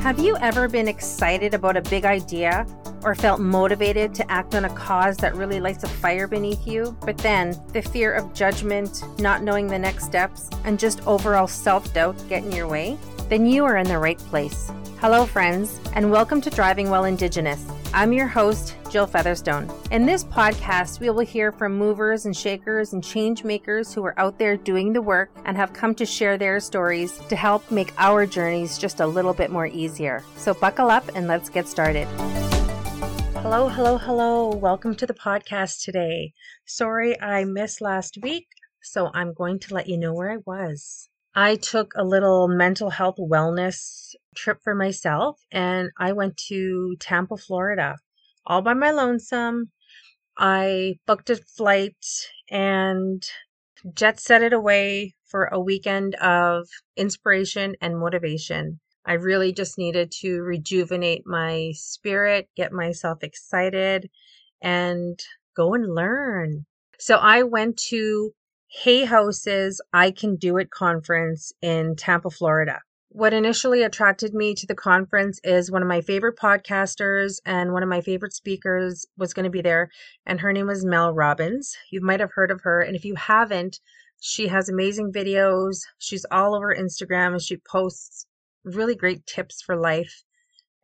Have you ever been excited about a big idea or felt motivated to act on a cause that really lights a fire beneath you, but then the fear of judgment, not knowing the next steps, and just overall self doubt get in your way? Then you are in the right place. Hello, friends, and welcome to Driving While Indigenous. I'm your host, Jill Featherstone. In this podcast, we will hear from movers and shakers and change makers who are out there doing the work and have come to share their stories to help make our journeys just a little bit more easier. So buckle up and let's get started. Hello, hello, hello. Welcome to the podcast today. Sorry I missed last week, so I'm going to let you know where I was. I took a little mental health wellness trip for myself and I went to Tampa, Florida, all by my lonesome. I booked a flight and jet set it away for a weekend of inspiration and motivation. I really just needed to rejuvenate my spirit, get myself excited, and go and learn. So I went to Hay House's I Can Do It conference in Tampa, Florida. What initially attracted me to the conference is one of my favorite podcasters and one of my favorite speakers was going to be there, and her name was Mel Robbins. You might have heard of her, and if you haven't, she has amazing videos. She's all over Instagram and she posts really great tips for life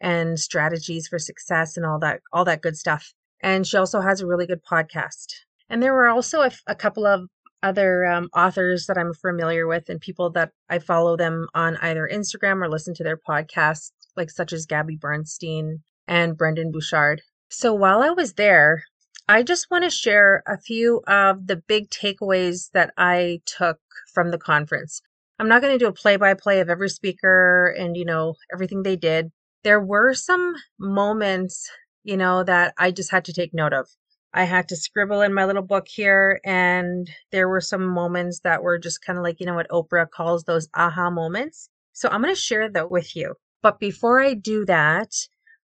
and strategies for success and all that all that good stuff. And she also has a really good podcast. And there were also a, a couple of other um, authors that I'm familiar with and people that I follow them on either Instagram or listen to their podcasts, like such as Gabby Bernstein and Brendan Burchard. So while I was there, I just want to share a few of the big takeaways that I took from the conference. I'm not going to do a play by play of every speaker and, you know, everything they did. There were some moments, you know, that I just had to take note of. I had to scribble in my little book here, and there were some moments that were just kind of like, you know, what Oprah calls those aha moments. So I'm going to share that with you. But before I do that,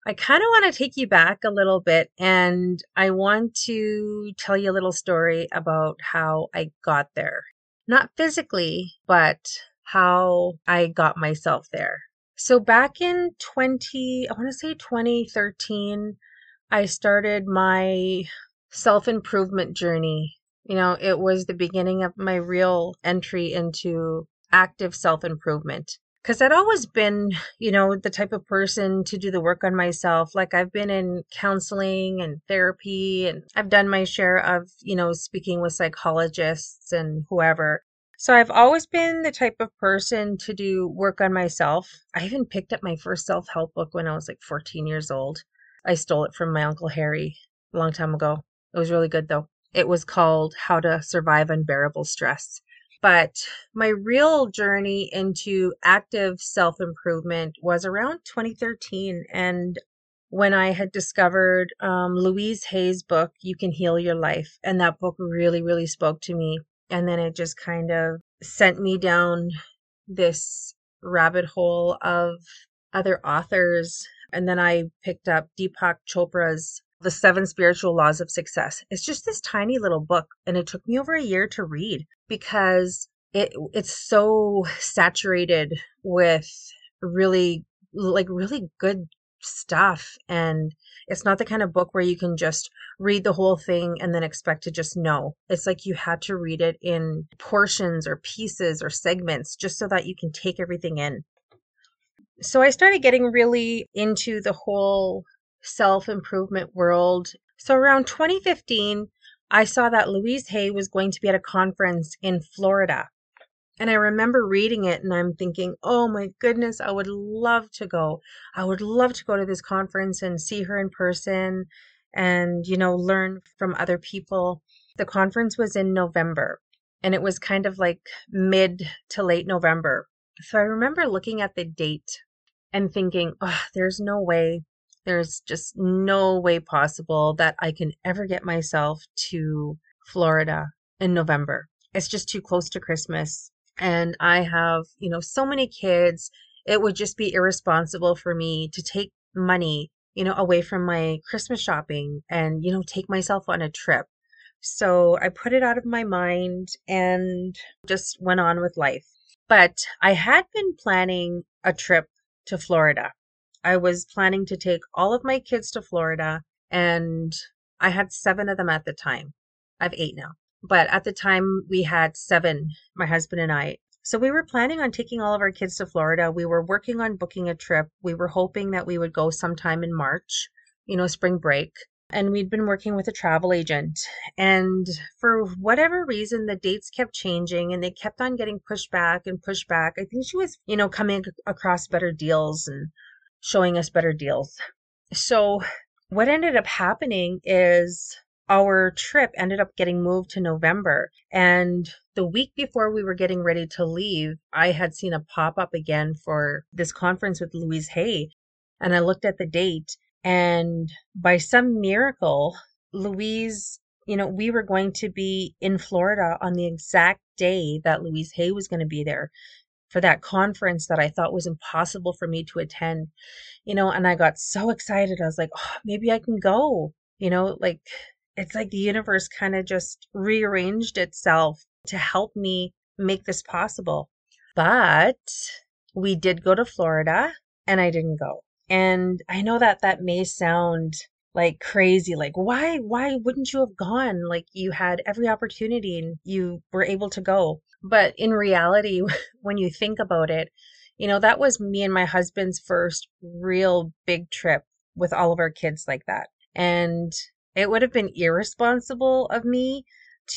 I kind of want to take you back a little bit and I want to tell you a little story about how I got there. Not physically, but how I got myself there. So back in 20, I want to say 2013, I started my self improvement journey. You know, it was the beginning of my real entry into active self improvement. Because I'd always been, you know, the type of person to do the work on myself. Like I've been in counseling and therapy, and I've done my share of, you know, speaking with psychologists and whoever. So I've always been the type of person to do work on myself. I even picked up my first self help book when I was like 14 years old. I stole it from my Uncle Harry a long time ago. It was really good though. It was called How to Survive Unbearable Stress. But my real journey into active self improvement was around 2013. And when I had discovered um, Louise Hay's book, You Can Heal Your Life. And that book really, really spoke to me. And then it just kind of sent me down this rabbit hole of other authors. And then I picked up Deepak Chopra's the Seven Spiritual Laws of Success. It's just this tiny little book, and it took me over a year to read because it it's so saturated with really like really good stuff and it's not the kind of book where you can just read the whole thing and then expect to just know. It's like you had to read it in portions or pieces or segments just so that you can take everything in. So I started getting really into the whole self improvement world. So around 2015, I saw that Louise Hay was going to be at a conference in Florida. And I remember reading it and I'm thinking, oh my goodness, I would love to go. I would love to go to this conference and see her in person and, you know, learn from other people. The conference was in November and it was kind of like mid to late November. So I remember looking at the date and thinking, oh, there's no way there's just no way possible that I can ever get myself to Florida in November. It's just too close to Christmas. And I have, you know, so many kids. It would just be irresponsible for me to take money, you know, away from my Christmas shopping and, you know, take myself on a trip. So I put it out of my mind and just went on with life. But I had been planning a trip to Florida I was planning to take all of my kids to Florida, and I had seven of them at the time. I have eight now. But at the time, we had seven, my husband and I. So we were planning on taking all of our kids to Florida. We were working on booking a trip. We were hoping that we would go sometime in March, you know, spring break. And we'd been working with a travel agent. And for whatever reason, the dates kept changing and they kept on getting pushed back and pushed back. I think she was, you know, coming across better deals and showing us better deals. So what ended up happening is our trip ended up getting moved to November. And the week before we were getting ready to leave, I had seen a pop up again for this conference with Louise Hay. And I looked at the date, and by some miracle, Louise, you know, we were going to be in Florida on the exact day that Louise Hay was going to be there for that conference that I thought was impossible for me to attend, you know, and I got so excited. I was like, oh, maybe I can go, you know, like it's like the universe kind of just rearranged itself to help me make this possible. But we did go to Florida and I didn't go. And I know that that may sound like crazy like why why wouldn't you have gone? Like you had every opportunity and you were able to go. But in reality when you think about it you know that was me and my husband's first real big trip with all of our kids like that. And it would have been irresponsible of me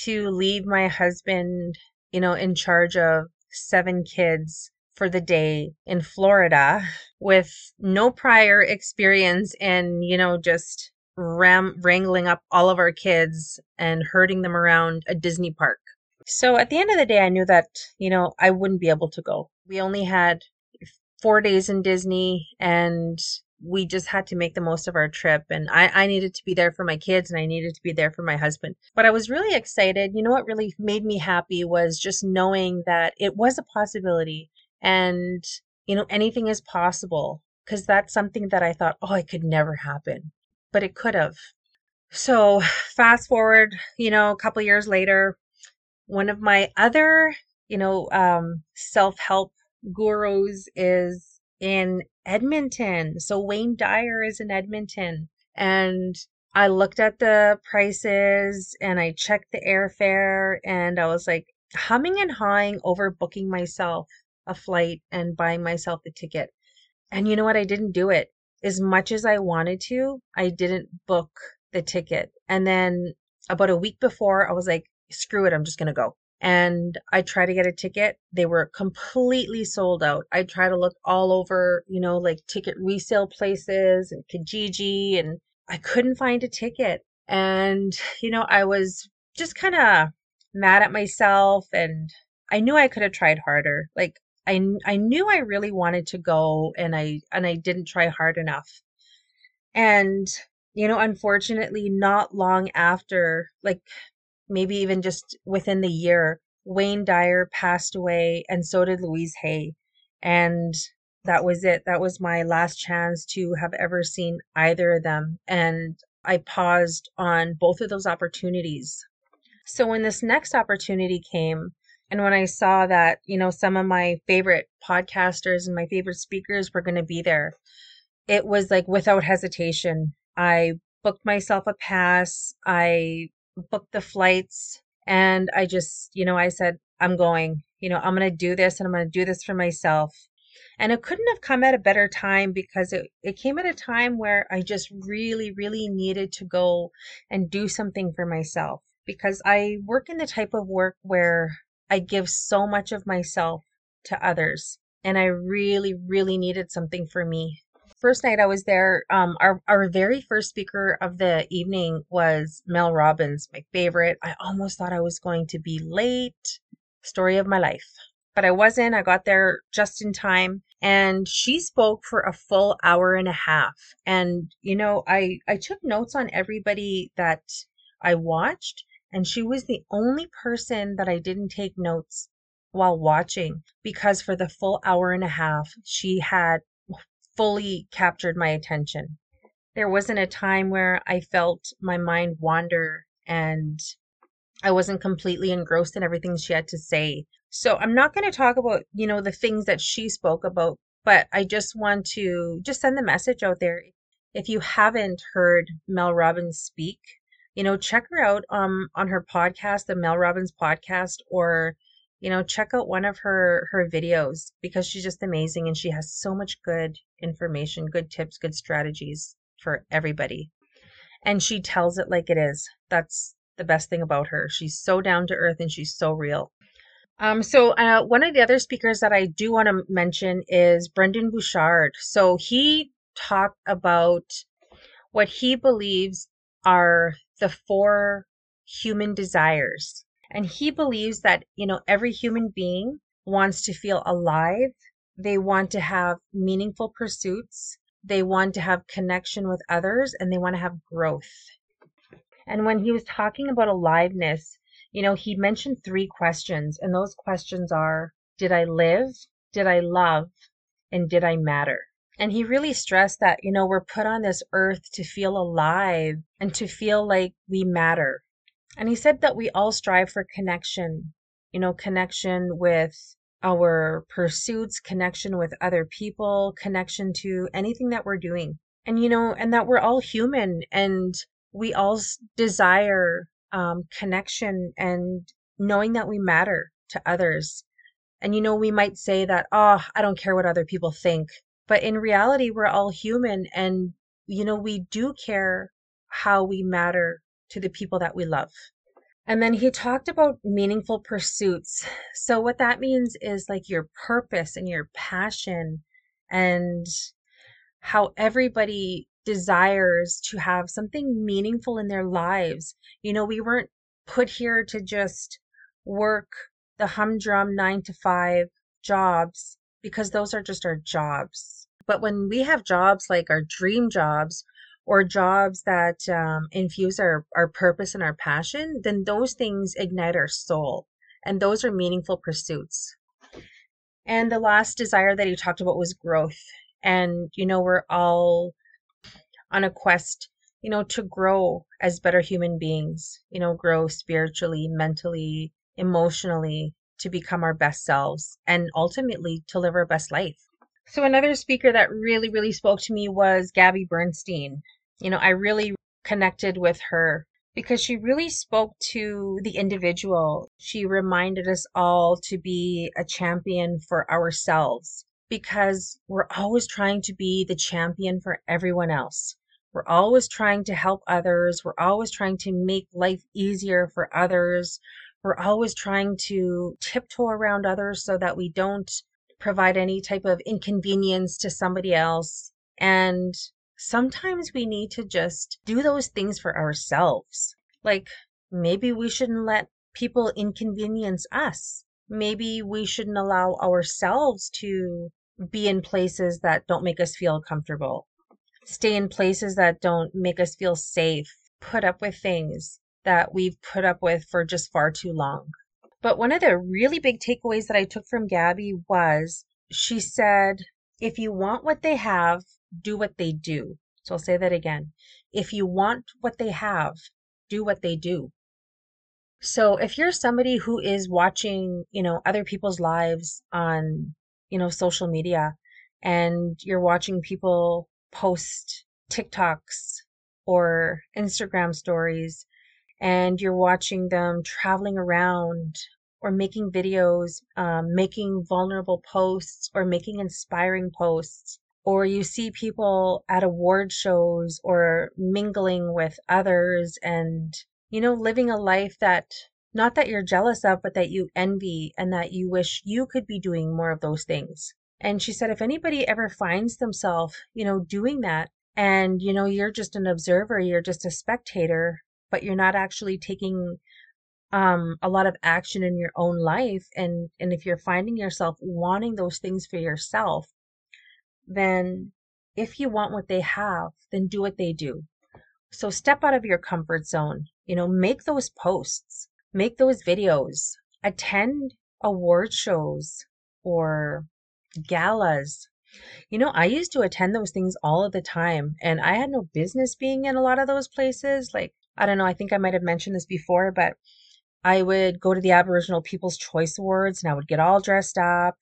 to leave my husband, you know, in charge of seven kids for the day in Florida with no prior experience in, you know, just ram- wrangling up all of our kids and herding them around a Disney park. So at the end of the day, I knew that, you know, I wouldn't be able to go. We only had four days in Disney and we just had to make the most of our trip and I, I needed to be there for my kids and I needed to be there for my husband. But I was really excited. You know what really made me happy was just knowing that it was a possibility and you know anything is possible because that's something that I thought, oh, it could never happen. But it could have. So fast forward, you know, a couple years later, one of my other, you know, um, self-help gurus is in Edmonton. So Wayne Dyer is in Edmonton. And I looked at the prices and I checked the airfare and I was like humming and hawing over booking myself a flight and buying myself the ticket. And you know what? I didn't do it. As much as I wanted to, I didn't book the ticket. And then about a week before, I was like, screw it, I'm just going to go and I try to get a ticket. They were completely sold out. I try to look all over, you know, like ticket resale places and Kijiji, and I couldn't find a ticket. And, you know, I was just kind of mad at myself and I knew I could have tried harder. Like I I knew I really wanted to go and I and I didn't try hard enough. And you know, unfortunately not long after like maybe even just within the year, Wayne Dyer passed away, and so did Louise Hay. And that was it. That was my last chance to have ever seen either of them. And I paused on both of those opportunities. So when this next opportunity came, and when I saw that, you know, some of my favorite podcasters and my favorite speakers were going to be there, it was like without hesitation. I booked myself a pass. I booked the flights and I just, you know, I said, I'm going, you know, I'm going to do this and I'm going to do this for myself. And it couldn't have come at a better time because it, it came at a time where I just really, really needed to go and do something for myself because I work in the type of work where I give so much of myself to others. And I really, really needed something for me first night I was there, um, our our very first speaker of the evening was Mel Robbins, my favorite. I almost thought I was going to be late. Story of my life. But I wasn't. I got there just in time and she spoke for a full hour and a half. And you know, I I took notes on everybody that I watched and she was the only person that I didn't take notes while watching because for the full hour and a half she had fully captured my attention. There wasn't a time where I felt my mind wander and I wasn't completely engrossed in everything she had to say. So I'm not going to talk about, you know, the things that she spoke about but I just want to just send the message out there. If you haven't heard Mel Robbins speak, you know, check her out um on her podcast, the Mel Robbins podcast, or you know, check out one of her her videos because she's just amazing and she has so much good information, good tips, good strategies for everybody. And she tells it like it is. That's the best thing about her. She's so down to earth and she's so real. Um, so uh, one of the other speakers that I do want to mention is Brendan Burchard. So he talked about what he believes are the four human desires. And he believes that, you know, every human being wants to feel alive. They want to have meaningful pursuits. They want to have connection with others and they want to have growth. And when he was talking about aliveness, you know, he mentioned three questions, and those questions are Did I live? Did I love? And did I matter? And he really stressed that, you know, we're put on this earth to feel alive and to feel like we matter. And he said that we all strive for connection, you know, connection with our pursuits, connection with other people, connection to anything that we're doing. And, you know, and that we're all human and we all desire um, connection and knowing that we matter to others. And, you know, we might say that, oh, I don't care what other people think. But in reality, we're all human and, you know, we do care how we matter to the people that we love. And then he talked about meaningful pursuits. So, what that means is like your purpose and your passion, and how everybody desires to have something meaningful in their lives. You know, we weren't put here to just work the humdrum nine to five jobs because those are just our jobs. But when we have jobs like our dream jobs or jobs that um, infuse our, our purpose and our passion, then those things ignite our soul. And those are meaningful pursuits. And the last desire that he talked about was growth. And, you know, we're all on a quest, you know, to grow as better human beings, you know, grow spiritually, mentally, emotionally, to become our best selves, and ultimately to live our best life. So another speaker that really, really spoke to me was Gabby Bernstein. You know, I really connected with her because she really spoke to the individual. She reminded us all to be a champion for ourselves because we're always trying to be the champion for everyone else. We're always trying to help others. We're always trying to make life easier for others. We're always trying to tiptoe around others so that we don't provide any type of inconvenience to somebody else. And sometimes we need to just do those things for ourselves. Like maybe we shouldn't let people inconvenience us. Maybe we shouldn't allow ourselves to be in places that don't make us feel comfortable, stay in places that don't make us feel safe, put up with things that we've put up with for just far too long. But one of the really big takeaways that I took from Gabby was she said, if you want what they have, do what they do. So I'll say that again. If you want what they have, do what they do. So if you're somebody who is watching, you know, other people's lives on, you know, social media and you're watching people post TikToks or Instagram stories and you're watching them traveling around or making videos, um, making vulnerable posts or making inspiring posts, or you see people at award shows or mingling with others and, you know, living a life that not that you're jealous of, but that you envy and that you wish you could be doing more of those things. And she said, if anybody ever finds themselves, you know, doing that, and, you know, you're just an observer, you're just a spectator, but you're not actually taking um, a lot of action in your own life and and if you're finding yourself wanting those things for yourself then if you want what they have then do what they do so step out of your comfort zone you know make those posts make those videos attend award shows or galas you know, I used to attend those things all of the time, and I had no business being in a lot of those places. Like, I don't know, I think I might have mentioned this before, but I would go to the Aboriginal People's Choice Awards and I would get all dressed up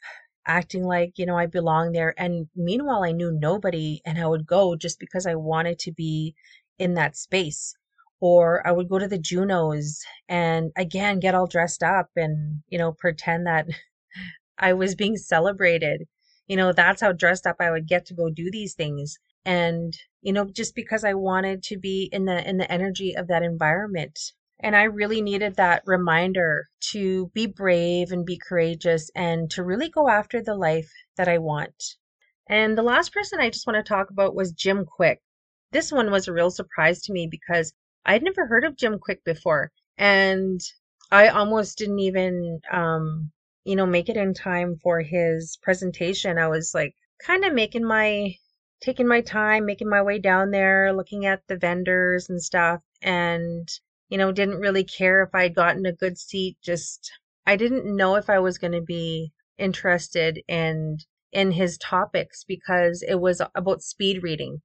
acting like, you know, I belong there. And meanwhile, I knew nobody and I would go just because I wanted to be in that space. Or I would go to the Junos and again get all dressed up and, you know, pretend that I was being celebrated. You know, that's how dressed up I would get to go do these things. And, you know, just because I wanted to be in the in the energy of that environment and I really needed that reminder to be brave and be courageous and to really go after the life that I want. And the last person I just want to talk about was Jim Kwik This one was a real surprise to me because I'd never heard of Jim Kwik before. And I almost didn't even, um, you know, make it in time for his presentation. I was like kind of making my, taking my time, making my way down there, looking at the vendors and stuff. And you know, didn't really care if I'd gotten a good seat. Just, I didn't know if I was going to be interested in in his topics because it was about speed reading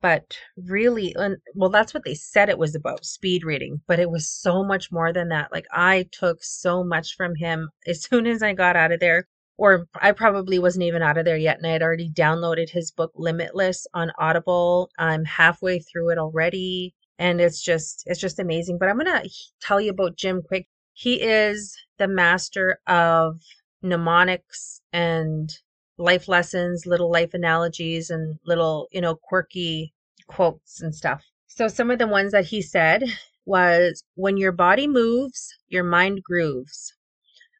but really and well that's what they said it was about speed reading but it was so much more than that like i took so much from him as soon as i got out of there or i probably wasn't even out of there yet and i had already downloaded his book limitless on audible. I'm halfway through it already and it's just it's just amazing. But i'm to tell you about jim Kwik. he is the master of mnemonics and life lessons little life analogies and little you know quirky quotes and stuff. So some of the ones that he said was when your body moves your mind grooves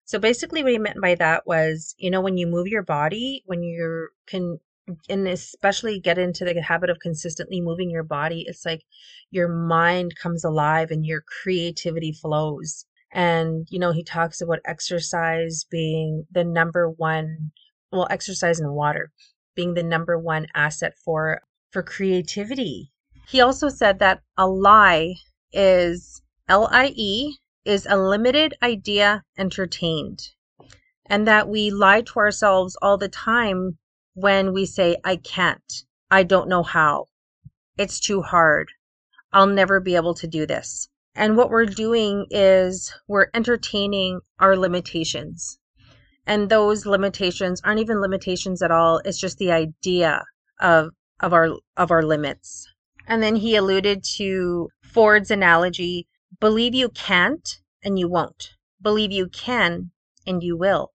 so basically what he meant by that was you know when you move your body when you can and especially get into the habit of consistently moving your body, it's like your mind comes alive and your creativity flows. And, you know, he talks about exercise being the number one, well, exercise and water being the number one asset for, for creativity. He also said that a lie is L-I-E is a limited idea entertained and that we lie to ourselves all the time when we say, I can't, I don't know how, it's too hard, I'll never be able to do this. And what we're doing is we're entertaining our limitations. And those limitations aren't even limitations at all. It's just the idea of, of our, of our limits. And then he alluded to Ford's analogy, believe you can't and you won't. Believe you can and you will.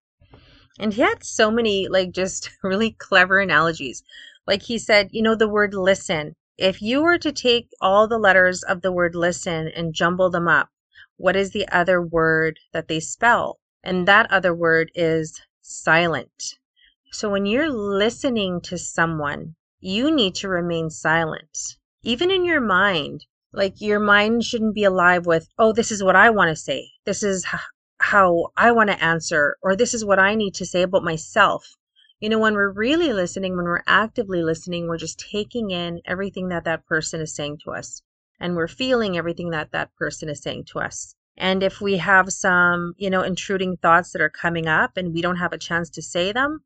And he had so many, like, just really clever analogies. Like he said, you know, the word listen. If you were to take all the letters of the word listen and jumble them up, what is the other word that they spell? And that other word is silent. So when you're listening to someone, you need to remain silent. Even in your mind, like your mind shouldn't be alive with, oh, this is what I want to say. This is how I want to answer, or this is what I need to say about myself. You know, when we're really listening, when we're actively listening, we're just taking in everything that that person is saying to us, and we're feeling everything that that person is saying to us. And if we have some, you know, intruding thoughts that are coming up and we don't have a chance to say them,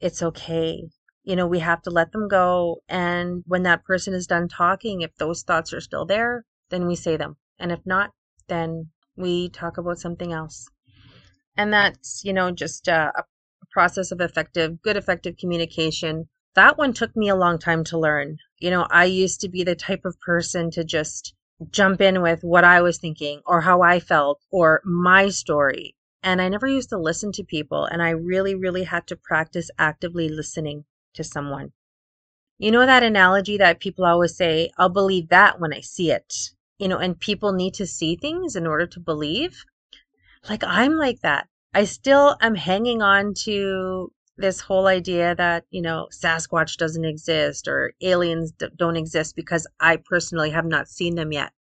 it's okay. You know, we have to let them go. And when that person is done talking, if those thoughts are still there, then we say them. And if not, then we talk about something else. And that's you know just a, a process of effective good effective communication. That one took me a long time to learn. You know i used to be the type of person to just jump in with what i was thinking or how i felt or my story. And i never used to listen to people. And i really really had to practice actively listening to someone you know that analogy that people always say i'll believe that when i see it you know and people need to see things in order to believe like I'm like that. I still am hanging on to this whole idea that, you know, Sasquatch doesn't exist or aliens d- don't exist because I personally have not seen them yet.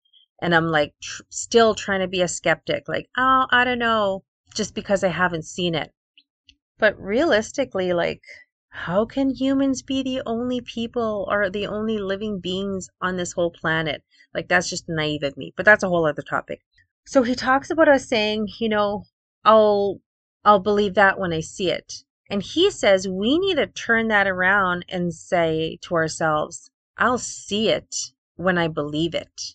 And I'm like tr- still trying to be a skeptic, like, oh, I don't know, just because I haven't seen it. But realistically, like, how can humans be the only people or the only living beings on this whole planet? Like, that's just naive of me, but that's a whole other topic. So he talks about us saying, you know, I'll I'll believe that when I see it. And he says we need to turn that around and say to ourselves, I'll see it when I believe it.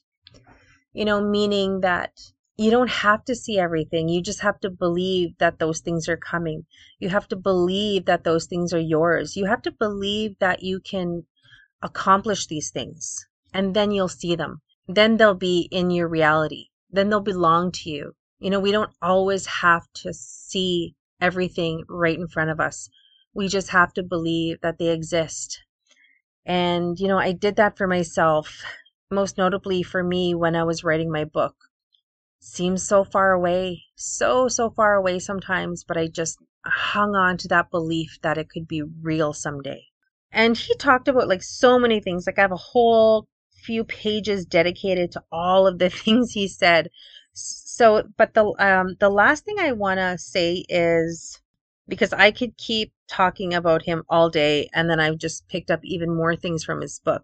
You know, meaning that you don't have to see everything. You just have to believe that those things are coming. You have to believe that those things are yours. You have to believe that you can accomplish these things and then you'll see them. Then they'll be in your reality. Then they'll belong to you. You know, we don't always have to see everything right in front of us. We just have to believe that they exist. And, you know, I did that for myself, most notably for me when I was writing my book seems so far away, so, so far away sometimes, but I just hung on to that belief that it could be real someday. And he talked about like so many things. Like I have a whole few pages dedicated to all of the things he said. So, but the um the last thing I want to say is because I could keep talking about him all day and then I've just picked up even more things from his book.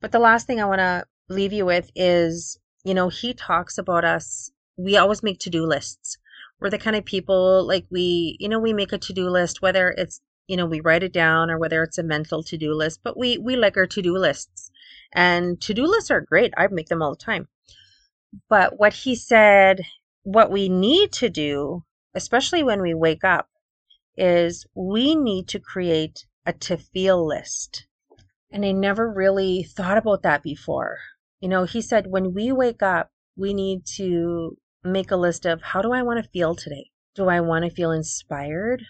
But the last thing I want to leave you with is you know, he talks about us. We always make to do lists. We're the kind of people like we, you know, we make a to do list, whether it's, you know, we write it down or whether it's a mental to do list, but we, we like our to do lists. And to do lists are great. I make them all the time. But what he said, what we need to do, especially when we wake up, is we need to create a to feel list. And I never really thought about that before. You know, he said when we wake up, we need to make a list of how do I want to feel today? Do I want to feel inspired?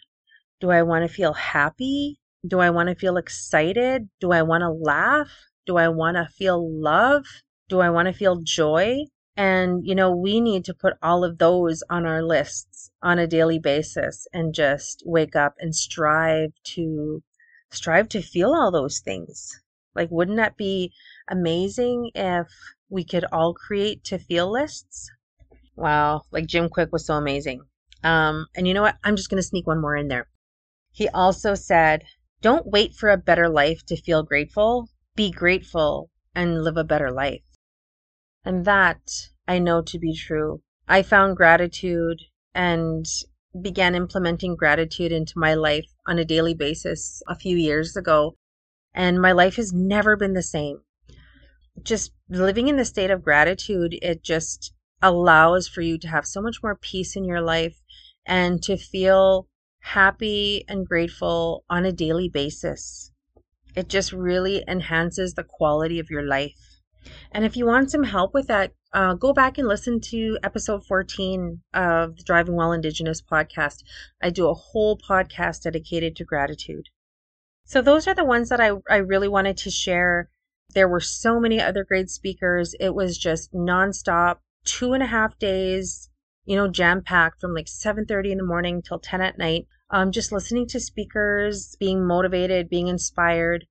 Do I want to feel happy? Do I want to feel excited? Do I want to laugh? Do I want to feel love? Do I want to feel joy? And, you know, we need to put all of those on our lists on a daily basis and just wake up and strive to strive to feel all those things. Like, wouldn't that be amazing if we could all create to feel lists? Wow, like Jim Kwik was so amazing. Um, and you know what? I'm just going to sneak one more in there. He also said, Don't wait for a better life to feel grateful. Be grateful and live a better life. And that I know to be true. I found gratitude and began implementing gratitude into my life on a daily basis a few years ago and my life has never been the same. Just living in the state of gratitude, it just allows for you to have so much more peace in your life and to feel happy and grateful on a daily basis. It just really enhances the quality of your life. And if you want some help with that, uh, go back and listen to episode 14 of the Driving While Indigenous podcast. I do a whole podcast dedicated to gratitude. So those are the ones that I, I really wanted to share. There were so many other great speakers. It was just nonstop, two and a half days, you know, jam packed from like 7:30 in the morning till 10 at night. Um, just listening to speakers, being motivated, being inspired.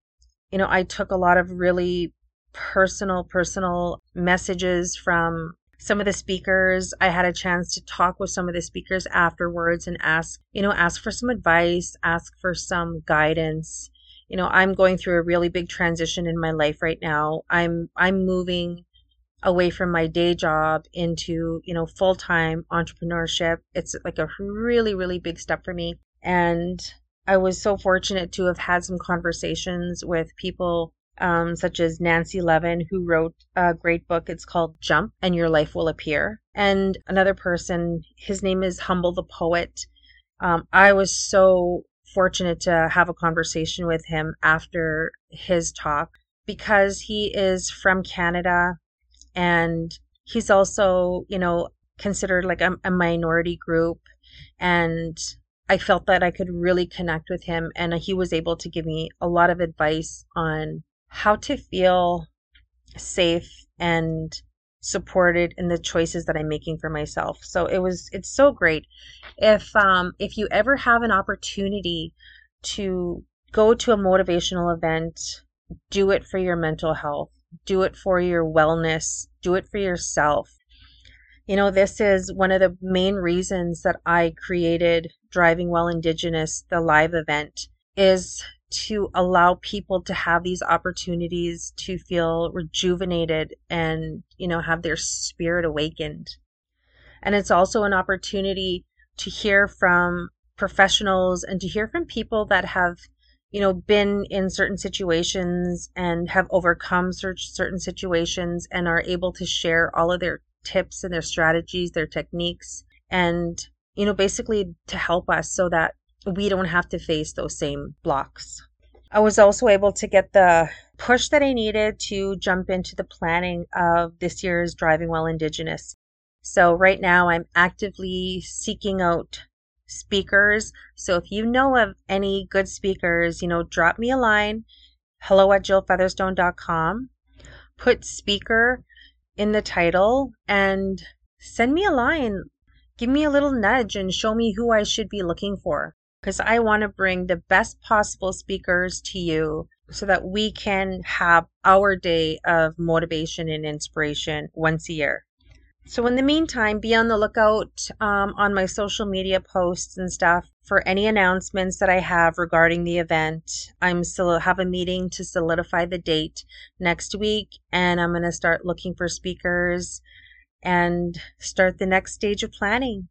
You know, I took a lot of really personal, personal messages from some of the speakers. I had a chance to talk with some of the speakers afterwards and ask, you know, ask for some advice, ask for some guidance. You know, I'm going through a really big transition in my life right now. I'm I'm moving away from my day job into, you know, full-time entrepreneurship. It's like a really really big step for me and I was so fortunate to have had some conversations with people um, such as Nancy Levin, who wrote a great book. It's called Jump and Your Life Will Appear. And another person, his name is Humble the Poet. Um, I was so fortunate to have a conversation with him after his talk because he is from Canada and he's also, you know, considered like a, a minority group. And I felt that I could really connect with him and he was able to give me a lot of advice on how to feel safe and supported in the choices that I'm making for myself. So it was it's so great. If um if you ever have an opportunity to go to a motivational event, do it for your mental health, do it for your wellness, do it for yourself. You know, this is one of the main reasons that I created Driving While Indigenous, the live event, is to allow people to have these opportunities to feel rejuvenated and, you know, have their spirit awakened. And it's also an opportunity to hear from professionals and to hear from people that have, you know, been in certain situations and have overcome certain situations and are able to share all of their tips and their strategies, their techniques, and, you know, basically to help us so that we don't have to face those same blocks. I was also able to get the push that I needed to jump into the planning of this year's Driving While Indigenous. So, right now, I'm actively seeking out speakers. So, if you know of any good speakers, you know, drop me a line hello at jillfeatherstone.com. Put speaker in the title and send me a line. Give me a little nudge and show me who I should be looking for because I want to bring the best possible speakers to you so that we can have our day of motivation and inspiration once a year. So, in the meantime, be on the lookout um, on my social media posts and stuff for any announcements that I have regarding the event. I'm still have a meeting to solidify the date next week, and I'm going to start looking for speakers and start the next stage of planning.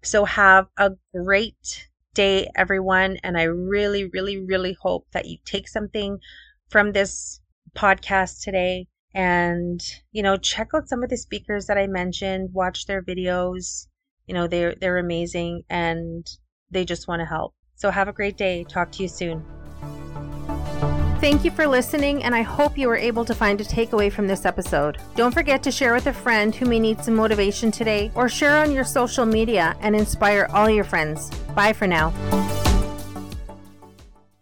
So, have a great day, everyone. And I really, really, really hope that you take something from this podcast today and you know check out some of the speakers that i mentioned watch their videos. You know they're they're amazing and they just want to help. So have a great day. Talk to you soon Thank you for listening, and I hope you were able to find a takeaway from this episode. Don't forget to share with a friend who may need some motivation today, or share on your social media and inspire all your friends. Bye for now.